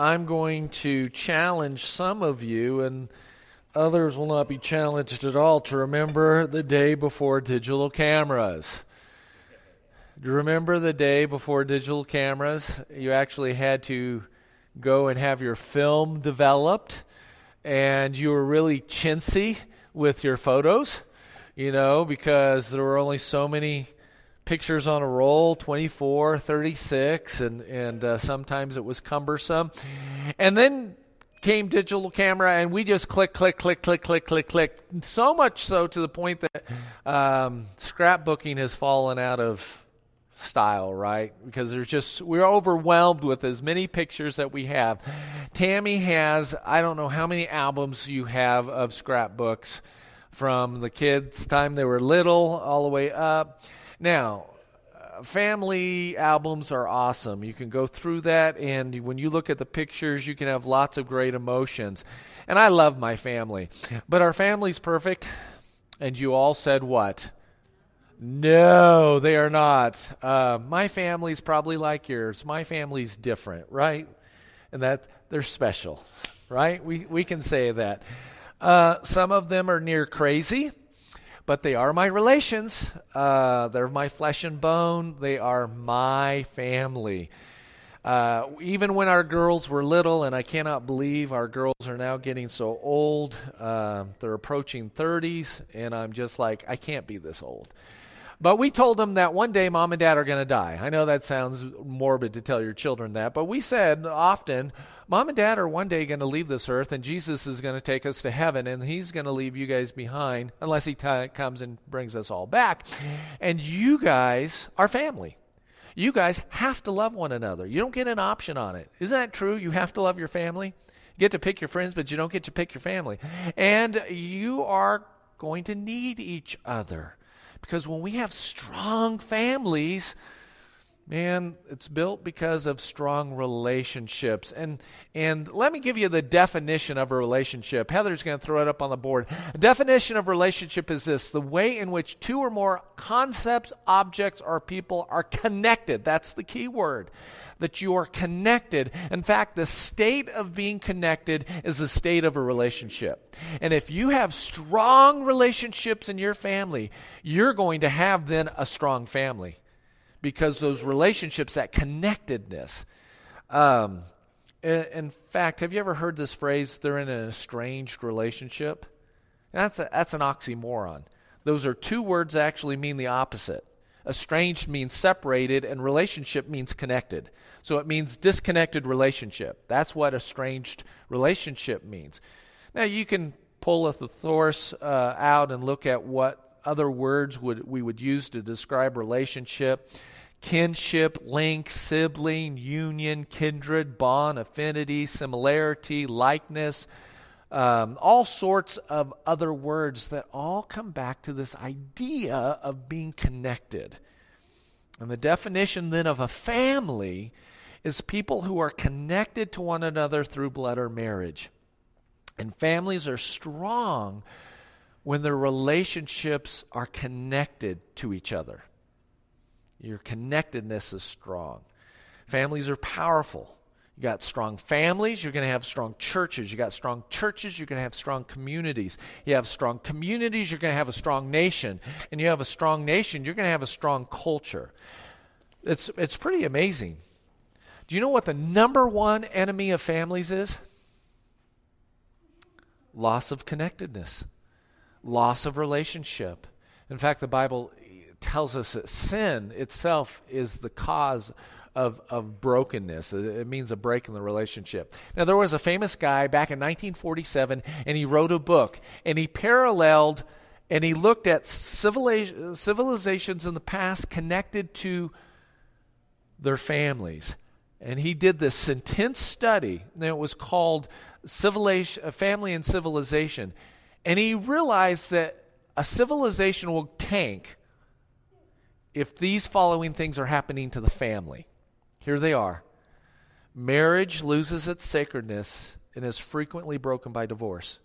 I'm going to challenge some of you, and others will not be challenged at all, to remember the day before digital cameras. Do you remember the day before digital cameras? You actually had to go and have your film developed, and you were really chintzy with your photos, you know, because there were only so many pictures on a roll 24 36 and and uh, sometimes it was cumbersome. And then came digital camera and we just click click click click click click click. So much so to the point that um, scrapbooking has fallen out of style right? Because there's just we're overwhelmed with as many pictures that we have. Tammy has i don't know how many albums you have of scrapbooks from the kids time they were little all the way up now, uh, family albums are awesome. You can go through that, and when you look at the pictures, you can have lots of great emotions. And I love my family. But our family's perfect. And you all said what? No, they are not. Uh, my family's probably like yours. My family's different, right? And that they're special, right? We, we can say that. Uh, some of them are near crazy but they are my relations. Uh, they're my flesh and bone. They are my family. Uh, even when our girls were little, and I cannot believe our girls are now getting so old, uh, they're approaching 30s, and I'm just like, I can't be this old. But we told them that one day mom and dad are going to die. I know that sounds morbid to tell your children that, but we said often, mom and dad are one day going to leave this earth and Jesus is going to take us to heaven and he's going to leave you guys behind unless he t- comes and brings us all back. And you guys are family. You guys have to love one another. You don't get an option on it. Isn't that true? You have to love your family. You get to pick your friends, but you don't get to pick your family. And you are going to need each other. Because when we have strong families, Man, it's built because of strong relationships. And and let me give you the definition of a relationship. Heather's going to throw it up on the board. A definition of relationship is this: the way in which two or more concepts, objects, or people are connected. That's the key word. That you are connected. In fact, the state of being connected is the state of a relationship. And if you have strong relationships in your family, you're going to have then a strong family because those relationships, that connectedness. Um, in fact, have you ever heard this phrase, they're in an estranged relationship? That's, a, that's an oxymoron. Those are two words that actually mean the opposite. Estranged means separated, and relationship means connected. So it means disconnected relationship. That's what estranged relationship means. Now, you can pull a thesaurus uh, out and look at what other words would we would use to describe relationship kinship, link, sibling, union, kindred, bond, affinity, similarity, likeness, um, all sorts of other words that all come back to this idea of being connected. And the definition then of a family is people who are connected to one another through blood or marriage. And families are strong when their relationships are connected to each other. Your connectedness is strong. Families are powerful. You got strong families, you're going to have strong churches. You got strong churches, you're going to have strong communities. You have strong communities, you're going to have a strong nation. And you have a strong nation, you're going to have a strong culture. It's, it's pretty amazing. Do you know what the number one enemy of families is? Loss of connectedness, loss of relationship. In fact, the Bible tells us that sin itself is the cause of, of brokenness. It means a break in the relationship. Now, there was a famous guy back in 1947, and he wrote a book, and he paralleled and he looked at civilizations in the past connected to their families. And he did this intense study, and it was called Civilization, uh, Family and Civilization. And he realized that a civilization will tank if these following things are happening to the family. Here they are marriage loses its sacredness and is frequently broken by divorce.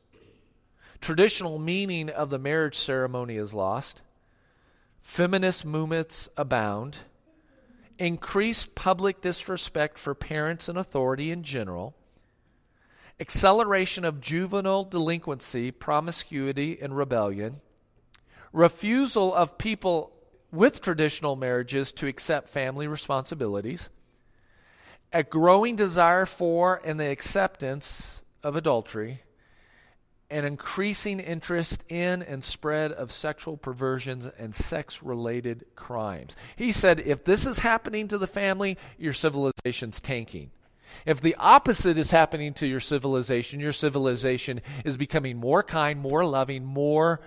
Traditional meaning of the marriage ceremony is lost. Feminist movements abound. Increased public disrespect for parents and authority in general. acceleration of juvenile delinquency, promiscuity, and rebellion, refusal of people with traditional marriages to accept family responsibilities, a growing desire for and the acceptance of adultery, an increasing interest in and spread of sexual perversions and sex related crimes. He said, if this is happening to the family, your civilization's tanking. If the opposite is happening to your civilization, your civilization is becoming more kind, more loving, more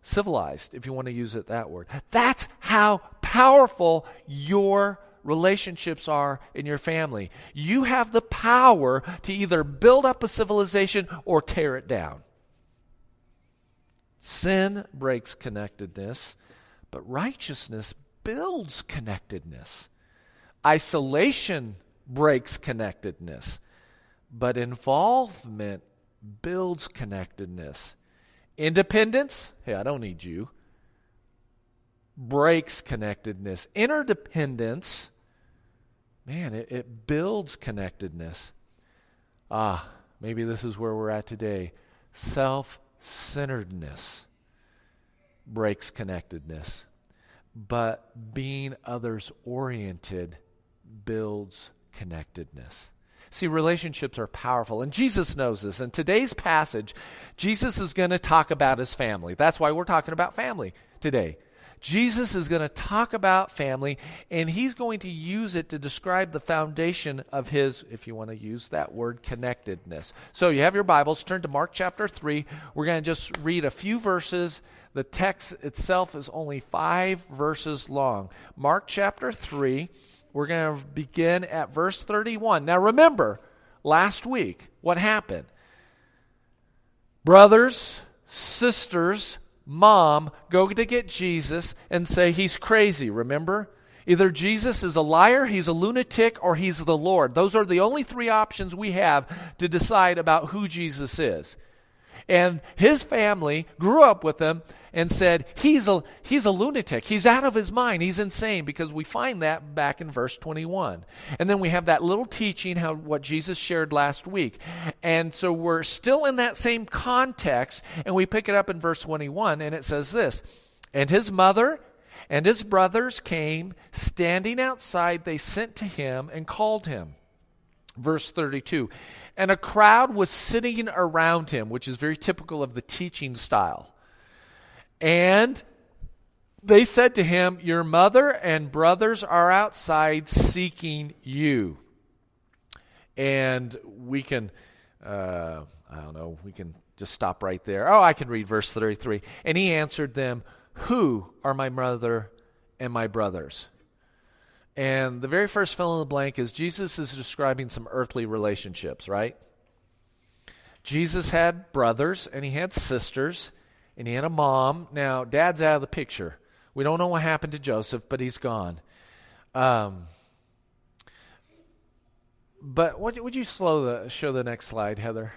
civilized, if you want to use it that word. That's how powerful your relationships are in your family. You have the power to either build up a civilization or tear it down. Sin breaks connectedness, but righteousness builds connectedness. Isolation breaks connectedness, but involvement builds connectedness. Independence, hey, I don't need you, breaks connectedness. Interdependence, man, it, it builds connectedness. Ah, maybe this is where we're at today. Self centeredness breaks connectedness, but being others oriented builds connectedness. See, relationships are powerful, and Jesus knows this. In today's passage, Jesus is going to talk about his family. That's why we're talking about family today. Jesus is going to talk about family, and he's going to use it to describe the foundation of his, if you want to use that word, connectedness. So you have your Bibles, turn to Mark chapter 3. We're going to just read a few verses. The text itself is only five verses long. Mark chapter 3, we're going to begin at verse 31. Now remember, last week, what happened? Brothers, sisters, mom go to get Jesus and say he's crazy, remember? Either Jesus is a liar, he's a lunatic, or he's the Lord. Those are the only three options we have to decide about who Jesus is. And his family grew up with him and said, he's a, he's a lunatic. He's out of his mind. He's insane because we find that back in verse 21. And then we have that little teaching, how, what Jesus shared last week. And so we're still in that same context and we pick it up in verse 21 and it says this, and his mother and his brothers came, standing outside, they sent to him and called him. Verse 32. And a crowd was sitting around him, which is very typical of the teaching style. And they said to him, Your mother and brothers are outside seeking you. And we can, uh, I don't know, we can just stop right there. Oh, I can read verse 33. And he answered them, Who are my mother and my brothers? And the very first fill in the blank is Jesus is describing some earthly relationships, right? Jesus had brothers and he had sisters and he had a mom. Now, dad's out of the picture. We don't know what happened to Joseph, but he's gone. Um, but what, would you slow the show the next slide, Heather?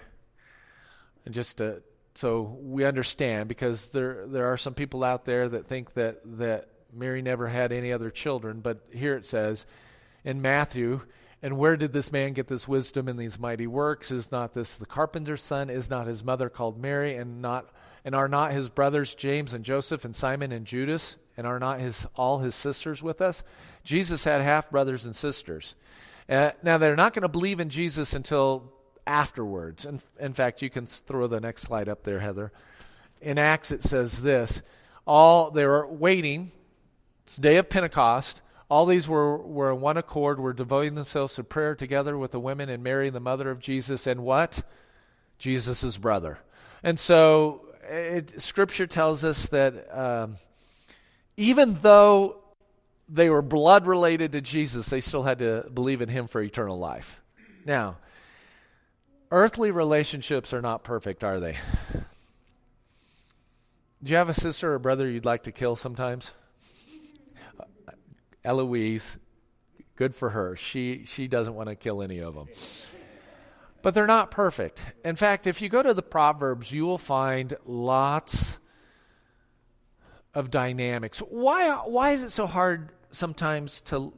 And just to, so we understand, because there there are some people out there that think that that Mary never had any other children. But here it says in Matthew, and where did this man get this wisdom and these mighty works? Is not this the carpenter's son? Is not his mother called Mary, and not and are not his brothers James and Joseph and Simon and Judas? And are not his all his sisters with us? Jesus had half brothers and sisters. Uh, now they're not going to believe in Jesus until afterwards. And in fact, you can throw the next slide up there, Heather. In Acts, it says this: all they were waiting. It's day of Pentecost. All these were, were in one accord, were devoting themselves to prayer together with the women and Mary, the mother of Jesus, and what? Jesus' brother. And so it, Scripture tells us that um, even though they were blood related to Jesus, they still had to believe in Him for eternal life. Now, earthly relationships are not perfect, are they? Do you have a sister or brother you'd like to kill sometimes? Eloise, good for her. She she doesn't want to kill any of them but they're not perfect. In fact, if you go to the Proverbs, you will find lots of dynamics. Why, why is it so hard sometimes to,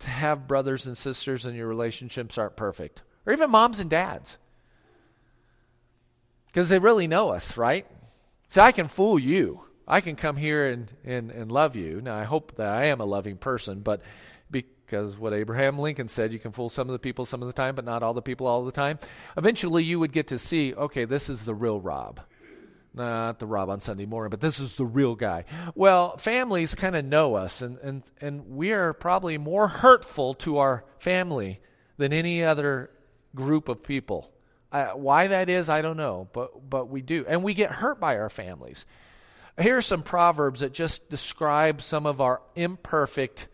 to have brothers and sisters and your relationships aren't perfect? Or even moms and dads? Because they really know us, right? See, I can fool you. I can come here and, and, and love you. Now, I hope that I am a loving person, but because what Abraham Lincoln said, you can fool some of the people some of the time, but not all the people all the time. Eventually, you would get to see, okay, this is the real Rob. Not the Rob on Sunday morning, but this is the real guy. Well, families kind of know us, and, and, and we are probably more hurtful to our family than any other group of people. why that is, I don't know, but, but we do. And we get hurt by our families. Here are some proverbs that just describe some of our imperfect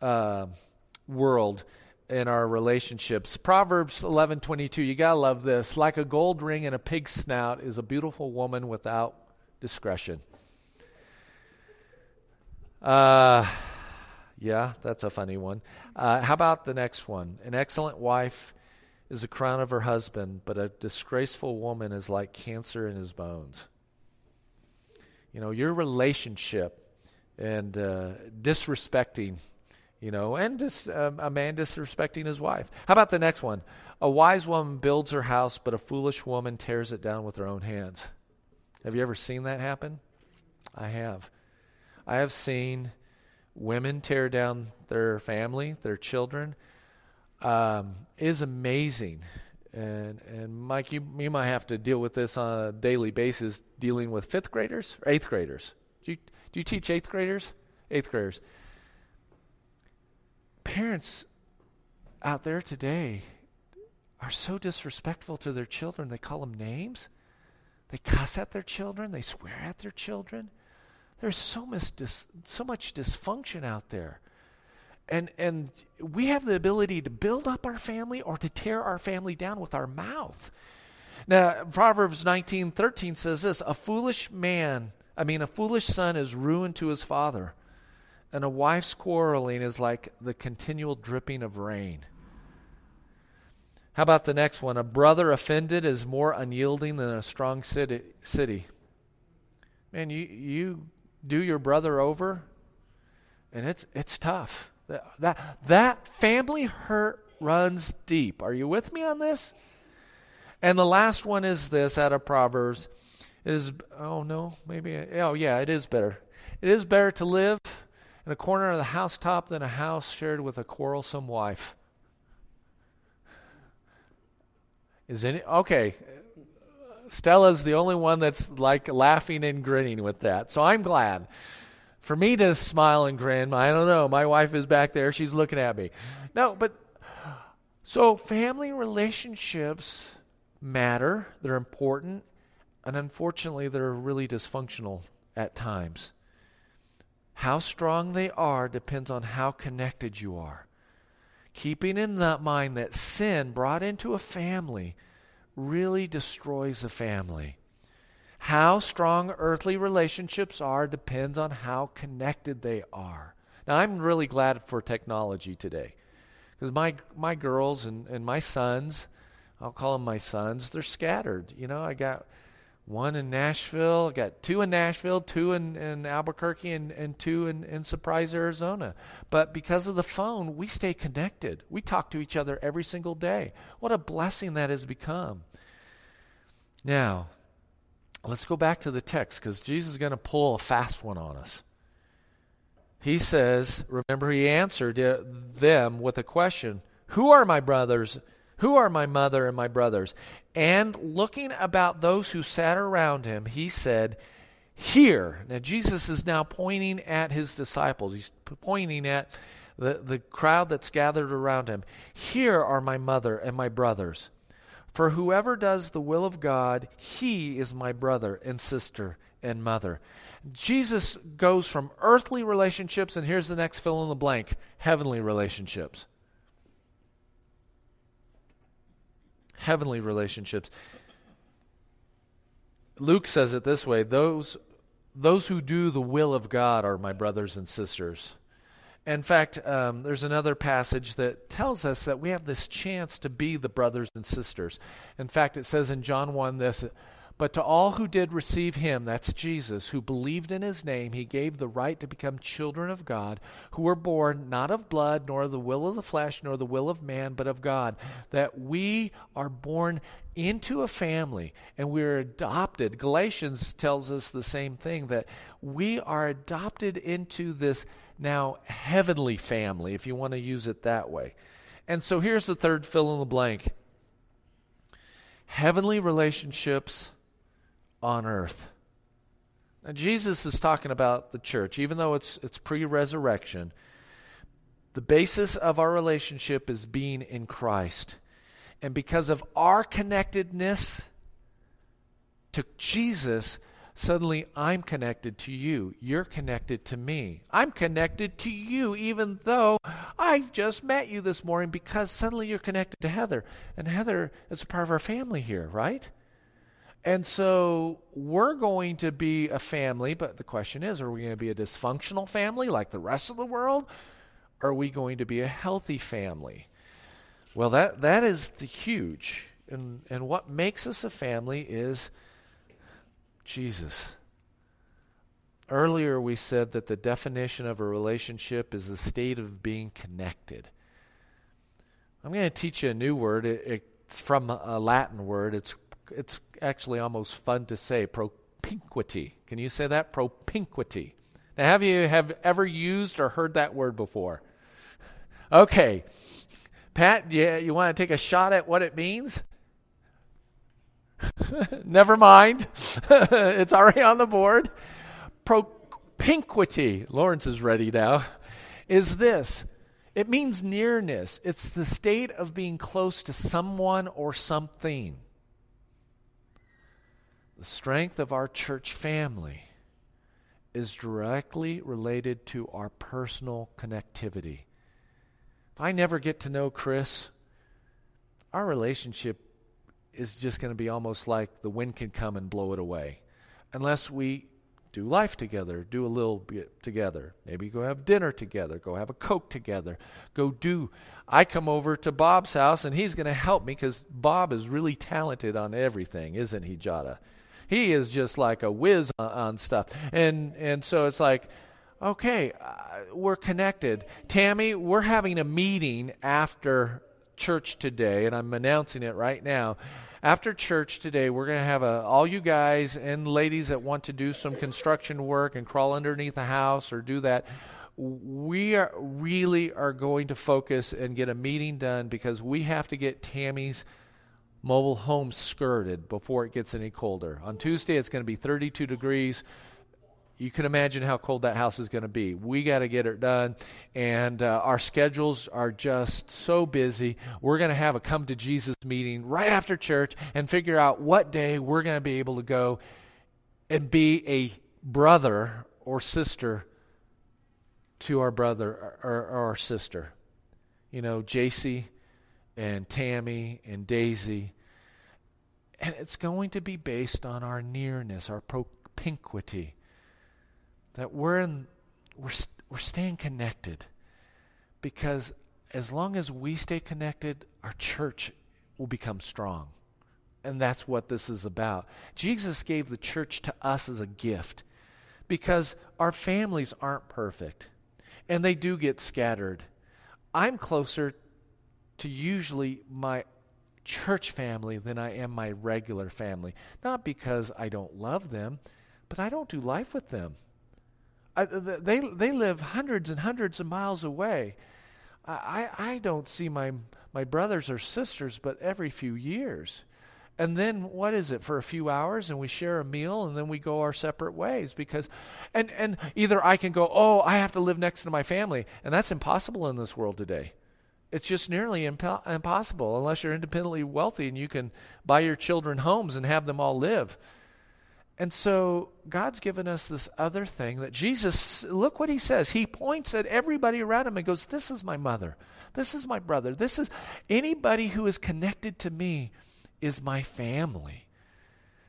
uh, world in our relationships. Proverbs 11:22, you got to love this. Like a gold ring in a pig's snout is a beautiful woman without discretion. Uh yeah, that's a funny one. Uh, how about the next one? An excellent wife is the crown of her husband, but a disgraceful woman is like cancer in his bones. You know, your relationship and uh, disrespecting you know, and just um, a man disrespecting his wife. How about the next one? A wise woman builds her house, but a foolish woman tears it down with her own hands. Have you ever seen that happen? I have. I have seen women tear down their family, their children. Um, is amazing. And and Mike, you you might have to deal with this on a daily basis, dealing with fifth graders or eighth graders. Do you do you teach eighth graders? Eighth graders parents out there today are so disrespectful to their children. They call them names. They cuss at their children. They swear at their children. There's so much dis- so much dysfunction out there. And and we have the ability to build up our family or to tear our family down with our mouth. Now, Proverbs 19:13 says this, a foolish man, I mean a foolish son is ruin to his father, and a wife's quarreling is like the continual dripping of rain. How about the next one? A brother offended is more unyielding than a strong city. city. Man, you, you do your brother over, and it's, it's tough. That, that, that family hurt runs deep. Are you with me on this? And the last one is this out of Proverbs. It is, oh no, maybe, oh yeah, it is better. It is better to live in a corner of the housetop than a house shared with a quarrelsome wife. Is any okay? Stella's the only one that's like laughing and grinning with that. So I'm glad. For me to smile and grin, I don't know. My wife is back there. She's looking at me. No, but so family relationships matter. They're important. And unfortunately, they're really dysfunctional at times. How strong they are depends on how connected you are. Keeping in that mind that sin brought into a family really destroys a family. How strong earthly relationships are depends on how connected they are. Now, I'm really glad for technology today because my, my girls and, and my sons, I'll call them my sons, they're scattered. You know, I got one in Nashville, I got two in Nashville, two in, in Albuquerque, and, and two in, in Surprise, Arizona. But because of the phone, we stay connected. We talk to each other every single day. What a blessing that has become. Now, let's go back to the text because Jesus is going to pull a fast one on us. He says, remember, he answered them with a question Who are my brothers? Who are my mother and my brothers? And looking about those who sat around him, he said, Here. Now, Jesus is now pointing at his disciples. He's pointing at the, the crowd that's gathered around him. Here are my mother and my brothers. For whoever does the will of God, he is my brother and sister and mother. Jesus goes from earthly relationships, and here's the next fill in the blank heavenly relationships. heavenly relationships. Luke says it this way those, those who do the will of God are my brothers and sisters. In fact, um, there's another passage that tells us that we have this chance to be the brothers and sisters. In fact, it says in John 1 this But to all who did receive him, that's Jesus, who believed in his name, he gave the right to become children of God, who were born not of blood, nor the will of the flesh, nor the will of man, but of God. That we are born into a family and we're adopted. Galatians tells us the same thing that we are adopted into this now heavenly family, if you want to use it that way. And so here's the third fill in the blank heavenly relationships on earth. Now, Jesus is talking about the church, even though it's, it's pre resurrection. The basis of our relationship is being in Christ. And because of our connectedness to Jesus, suddenly I'm connected to you. You're connected to me. I'm connected to you, even though I've just met you this morning because suddenly you're connected to Heather. And Heather is a part of our family here, right? And so we're going to be a family, but the question is are we going to be a dysfunctional family like the rest of the world? Or are we going to be a healthy family? Well, that, that is the huge. And, and what makes us a family is Jesus. Earlier, we said that the definition of a relationship is the state of being connected. I'm going to teach you a new word. It, it's from a Latin word. It's it's actually almost fun to say propinquity. Can you say that? Propinquity. Now, have you have ever used or heard that word before? Okay. Pat, yeah, you want to take a shot at what it means? Never mind. it's already on the board. Propinquity, Lawrence is ready now, is this. It means nearness. It's the state of being close to someone or something. The strength of our church family is directly related to our personal connectivity. If I never get to know Chris, our relationship is just going to be almost like the wind can come and blow it away. Unless we do life together, do a little bit together. Maybe go have dinner together, go have a Coke together, go do. I come over to Bob's house and he's going to help me because Bob is really talented on everything, isn't he, Jada? he is just like a whiz on, stuff. And and so it's like, okay, uh, we're connected. Tammy, we're having a meeting after church today, and I'm announcing it right now. After church today, we're going to have a, all you guys and ladies that want to do some construction work and crawl underneath the house or do that we are really are going to focus and get a meeting done because we have to get Tammy's mobile home skirted before it gets any colder. On Tuesday, it's going to be 32 degrees. You can imagine how cold that house is going to be. We got to get it done, and uh, our schedules are just so busy. We're going to have a come to Jesus meeting right after church and figure out what day we're going to be able to go and be a brother or sister to our brother or, or our sister. You know, JC and Tammy and Daisy. And it's going to be based on our nearness, our propinquity. That we're, in, we're, we're staying connected. Because as long as we stay connected, our church will become strong. And that's what this is about. Jesus gave the church to us as a gift because our families aren't perfect and they do get scattered. I'm closer to usually my church family than I am my regular family. Not because I don't love them, but I don't do life with them. They, they live hundreds and hundreds of miles away. I, I don't see my, my brothers or sisters but every few years. And then what is it for a few hours and we share a meal and then we go our separate ways because and and either I can go, "Oh, I have to live next to my family." And that's impossible in this world today. It's just nearly impo- impossible unless you're independently wealthy and you can buy your children homes and have them all live. And so God's given us this other thing that Jesus, look what he says. He points at everybody around him and goes, This is my mother. This is my brother. This is anybody who is connected to me is my family.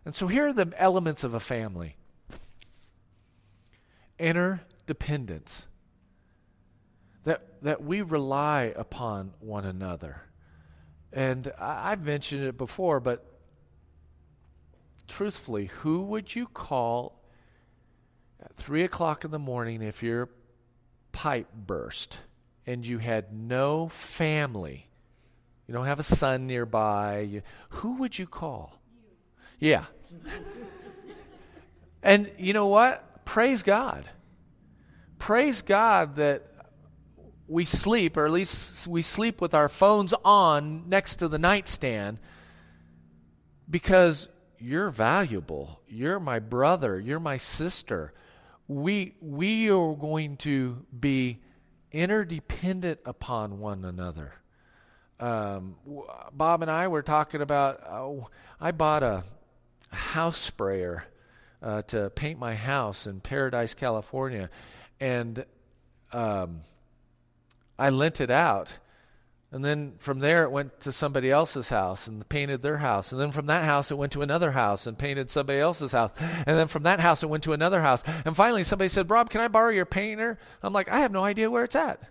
And so here are the elements of a family interdependence that, that we rely upon one another. And I, I've mentioned it before, but truthfully, who would you call at 3 o'clock in the morning if your pipe burst and you had no family? You don't have a son nearby. You, who would you call? Yeah. and you know what? Praise God. Praise God that we sleep, or at least we sleep with our phones on next to the nightstand because you're valuable. You're my brother. You're my sister. We, we are going to be interdependent upon one another. Um, Bob and I were talking about, uh, I bought a house sprayer uh, to paint my house in Paradise, California. And um, I lent it out and then from there, it went to somebody else's house and painted their house. And then from that house, it went to another house and painted somebody else's house. And then from that house, it went to another house. And finally, somebody said, Rob, can I borrow your painter? I'm like, I have no idea where it's at.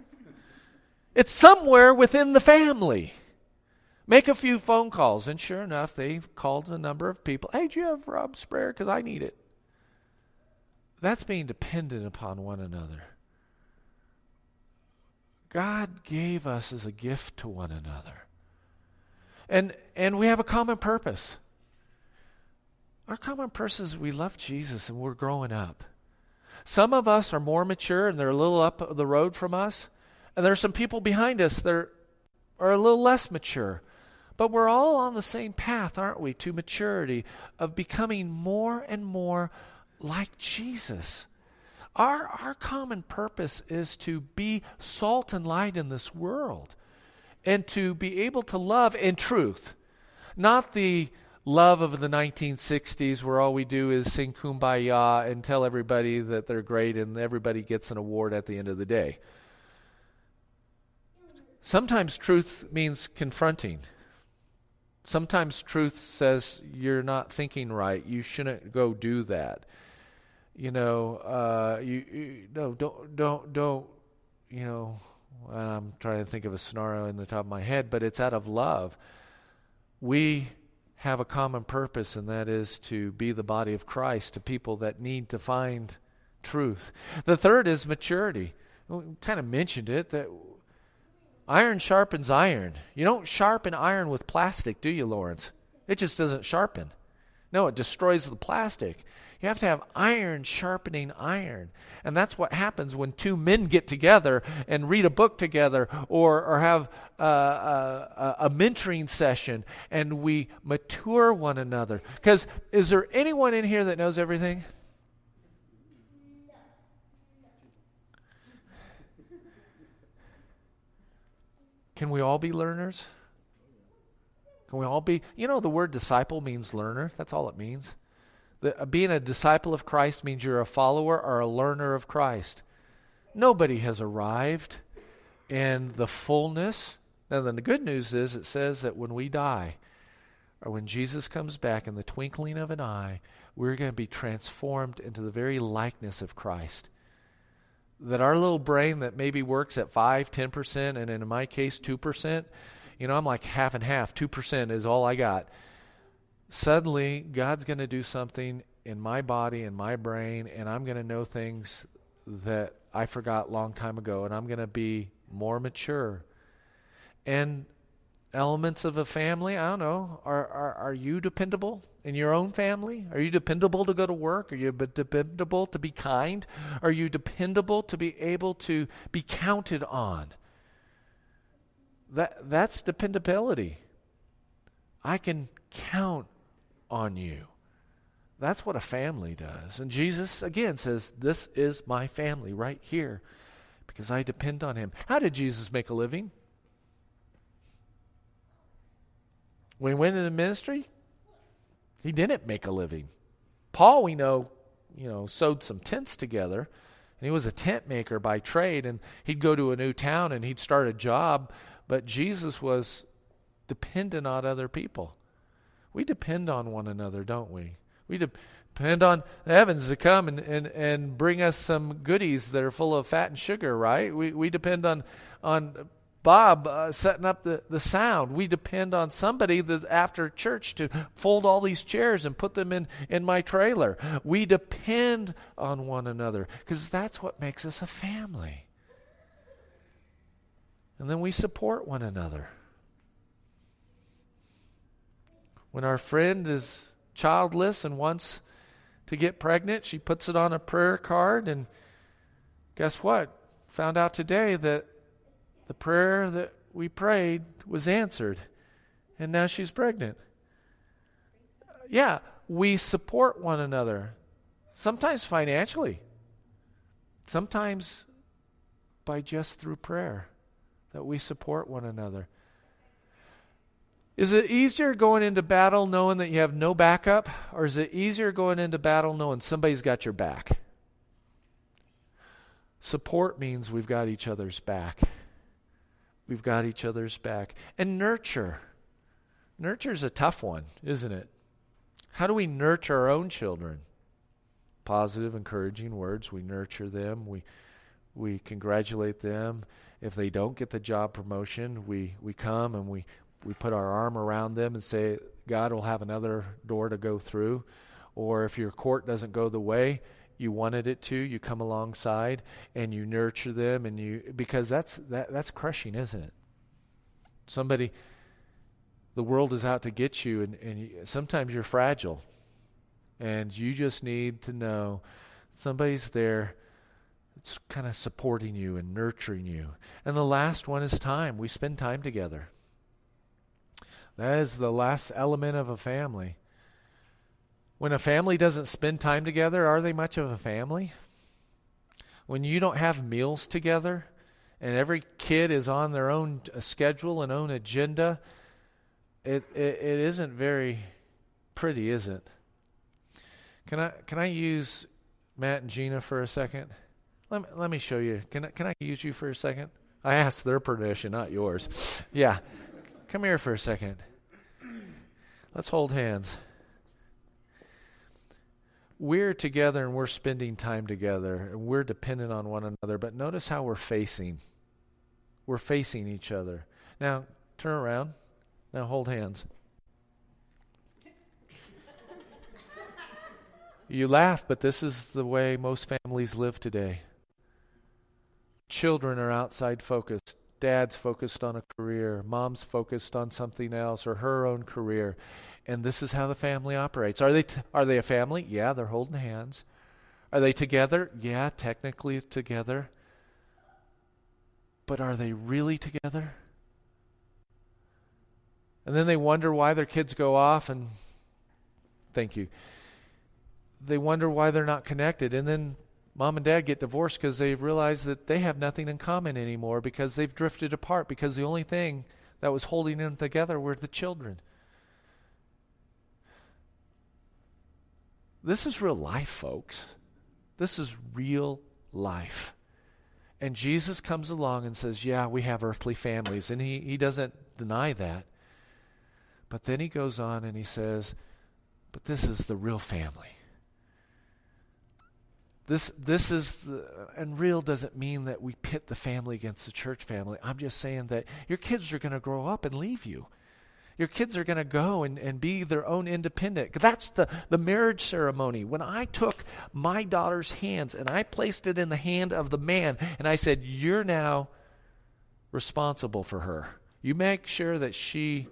It's somewhere within the family. Make a few phone calls. And sure enough, they've called a number of people. Hey, do you have Rob sprayer? Because I need it. That's being dependent upon one another. God gave us as a gift to one another. And, and we have a common purpose. Our common purpose is we love Jesus and we're growing up. Some of us are more mature and they're a little up the road from us. And there are some people behind us that are, are a little less mature. But we're all on the same path, aren't we, to maturity of becoming more and more like Jesus. Our, our common purpose is to be salt and light in this world and to be able to love in truth, not the love of the 1960s where all we do is sing kumbaya and tell everybody that they're great and everybody gets an award at the end of the day. Sometimes truth means confronting. Sometimes truth says you're not thinking right. You shouldn't go do that you know, uh, you, you no, don't, don't, don't, you know. I'm trying to think of a scenario in the top of my head, but it's out of love. We have a common purpose, and that is to be the body of Christ to people that need to find truth. The third is maturity. We kind of mentioned it that iron sharpens iron. You don't sharpen iron with plastic, do you, Lawrence? It just doesn't sharpen. No, it destroys the plastic. You have to have iron sharpening iron. And that's what happens when two men get together and read a book together or, or have a, a, a mentoring session and we mature one another. Because is there anyone in here that knows everything? Can we all be learners? Can we all be? You know, the word disciple means learner. That's all it means. Uh, being a disciple of Christ means you're a follower or a learner of Christ. Nobody has arrived in the fullness. Now, then the good news is it says that when we die, or when Jesus comes back in the twinkling of an eye, we're going to be transformed into the very likeness of Christ. That our little brain that maybe works at 5, 10%, and in my case, 2%, you know, I'm like half and half. 2% is all I got suddenly God's going to do something in my body and my brain, and I'm going to know things that I forgot long time ago, and I'm going to be more mature. And elements of a family, I don't know, are, are, are you dependable in your own family? Are you dependable to go to work? Are you dependable to be kind? Are you dependable to be able to be counted on? That, that's dependability. I can count on you. That's what a family does. And Jesus, again, says, This is my family right here because I depend on him. How did Jesus make a living? When he went into ministry, he didn't make a living. Paul, we know, you know, sewed some tents together, and he was a tent maker by trade, and he'd go to a new town and he'd start a job, but Jesus was dependent on other people. We depend on one another, don't we? We depend on the heavens to come and, and, and bring us some goodies that are full of fat and sugar, right? We, we depend on, on Bob uh, setting up the, the sound. We depend on somebody that after church to fold all these chairs and put them in, in my trailer. We depend on one another because that's what makes us a family. And then we support one another. When our friend is childless and wants to get pregnant, she puts it on a prayer card. And guess what? Found out today that the prayer that we prayed was answered. And now she's pregnant. Yeah, we support one another. Sometimes financially, sometimes by just through prayer that we support one another. Is it easier going into battle knowing that you have no backup, or is it easier going into battle knowing somebody's got your back? Support means we've got each other's back. We've got each other's back. And nurture. Nurture is a tough one, isn't it? How do we nurture our own children? Positive, encouraging words. We nurture them. We, we congratulate them. If they don't get the job promotion, we, we come and we, we put our arm around them and say, God will have another door to go through. Or if your court doesn't go the way you wanted it to, you come alongside and you nurture them and you because that's that that's crushing, isn't it? Somebody the world is out to get you and, and you, sometimes you're fragile. And you just need to know somebody's there that's kind of supporting you and nurturing you. And the last one is time. We spend time together. That is the last element of a family. When a family doesn't spend time together, are they much of a family? When you don't have meals together and every kid is on their own uh, schedule and own agenda, it, it, it isn't very pretty, is it? Can I can I use Matt and Gina for a second? Let me, let me show you. Can I, can I use you for a second? I asked their permission, not yours. Yeah. Come here for a second. Let's hold hands. We're together and we're spending time together and we're dependent on one another, but notice how we're facing. We're facing each other. Now, turn around. Now, hold hands. you laugh, but this is the way most families live today. Children are outside focused. Dad's focused on a career. Mom's focused on something else or her own career. And this is how the family operates. Are they, t- are they a family? Yeah, they're holding hands. Are they together? Yeah, technically together. But are they really together? And then they wonder why their kids go off and thank you. They wonder why they're not connected. And then mom and dad get divorced because they realize that they have nothing in common anymore because they've drifted apart because the only thing that was holding them together were the children. This is real life, folks. This is real life. And Jesus comes along and says, Yeah, we have earthly families. And he, he doesn't deny that. But then he goes on and he says, But this is the real family. This, this is, the, and real doesn't mean that we pit the family against the church family. I'm just saying that your kids are going to grow up and leave you. Your kids are going to go and, and be their own independent. That's the, the marriage ceremony. When I took my daughter's hands and I placed it in the hand of the man, and I said, You're now responsible for her. You make sure that she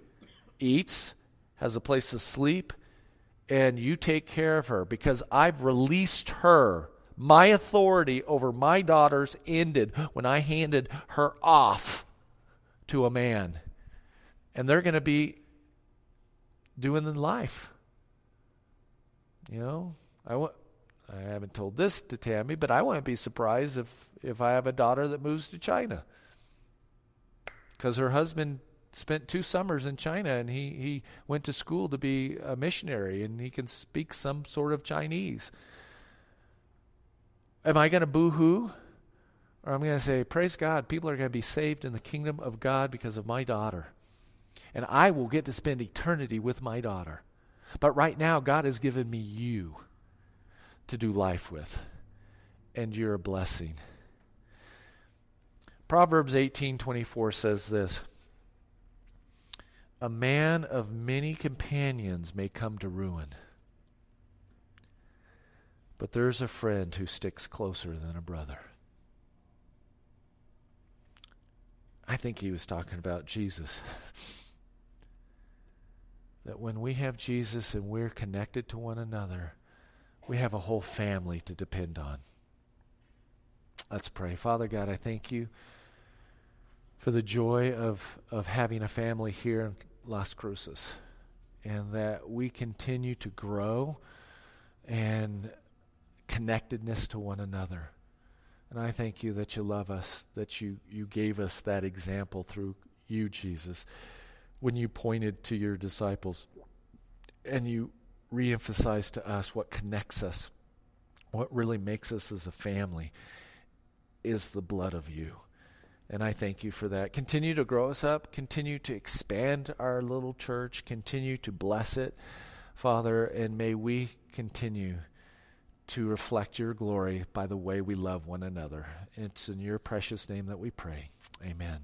eats, has a place to sleep, and you take care of her because I've released her my authority over my daughters ended when I handed her off to a man. And they're going to be doing the life. You know, I I haven't told this to Tammy, but I wouldn't be surprised if, if I have a daughter that moves to China. Because her husband spent two summers in China and he, he went to school to be a missionary and he can speak some sort of Chinese. Am I going to boo hoo? Or I'm going to say, Praise God, people are going to be saved in the kingdom of God because of my daughter. And I will get to spend eternity with my daughter. But right now, God has given me you to do life with. And you're a blessing. Proverbs 18:24 says this. A man of many companions may come to ruin. But there's a friend who sticks closer than a brother. I think he was talking about Jesus. that when we have Jesus and we're connected to one another, we have a whole family to depend on. Let's pray. Father God, I thank you for the joy of, of having a family here in Las Cruces and that we continue to grow and connectedness to one another. And I thank you that you love us, that you, you gave us that example through you, Jesus, when you pointed to your disciples and you reemphasized to us what connects us, what really makes us as a family is the blood of you. And I thank you for that. Continue to grow us up, continue to expand our little church, continue to bless it, Father, and may we continue to reflect your glory by the way we love one another. It's in your precious name that we pray. Amen.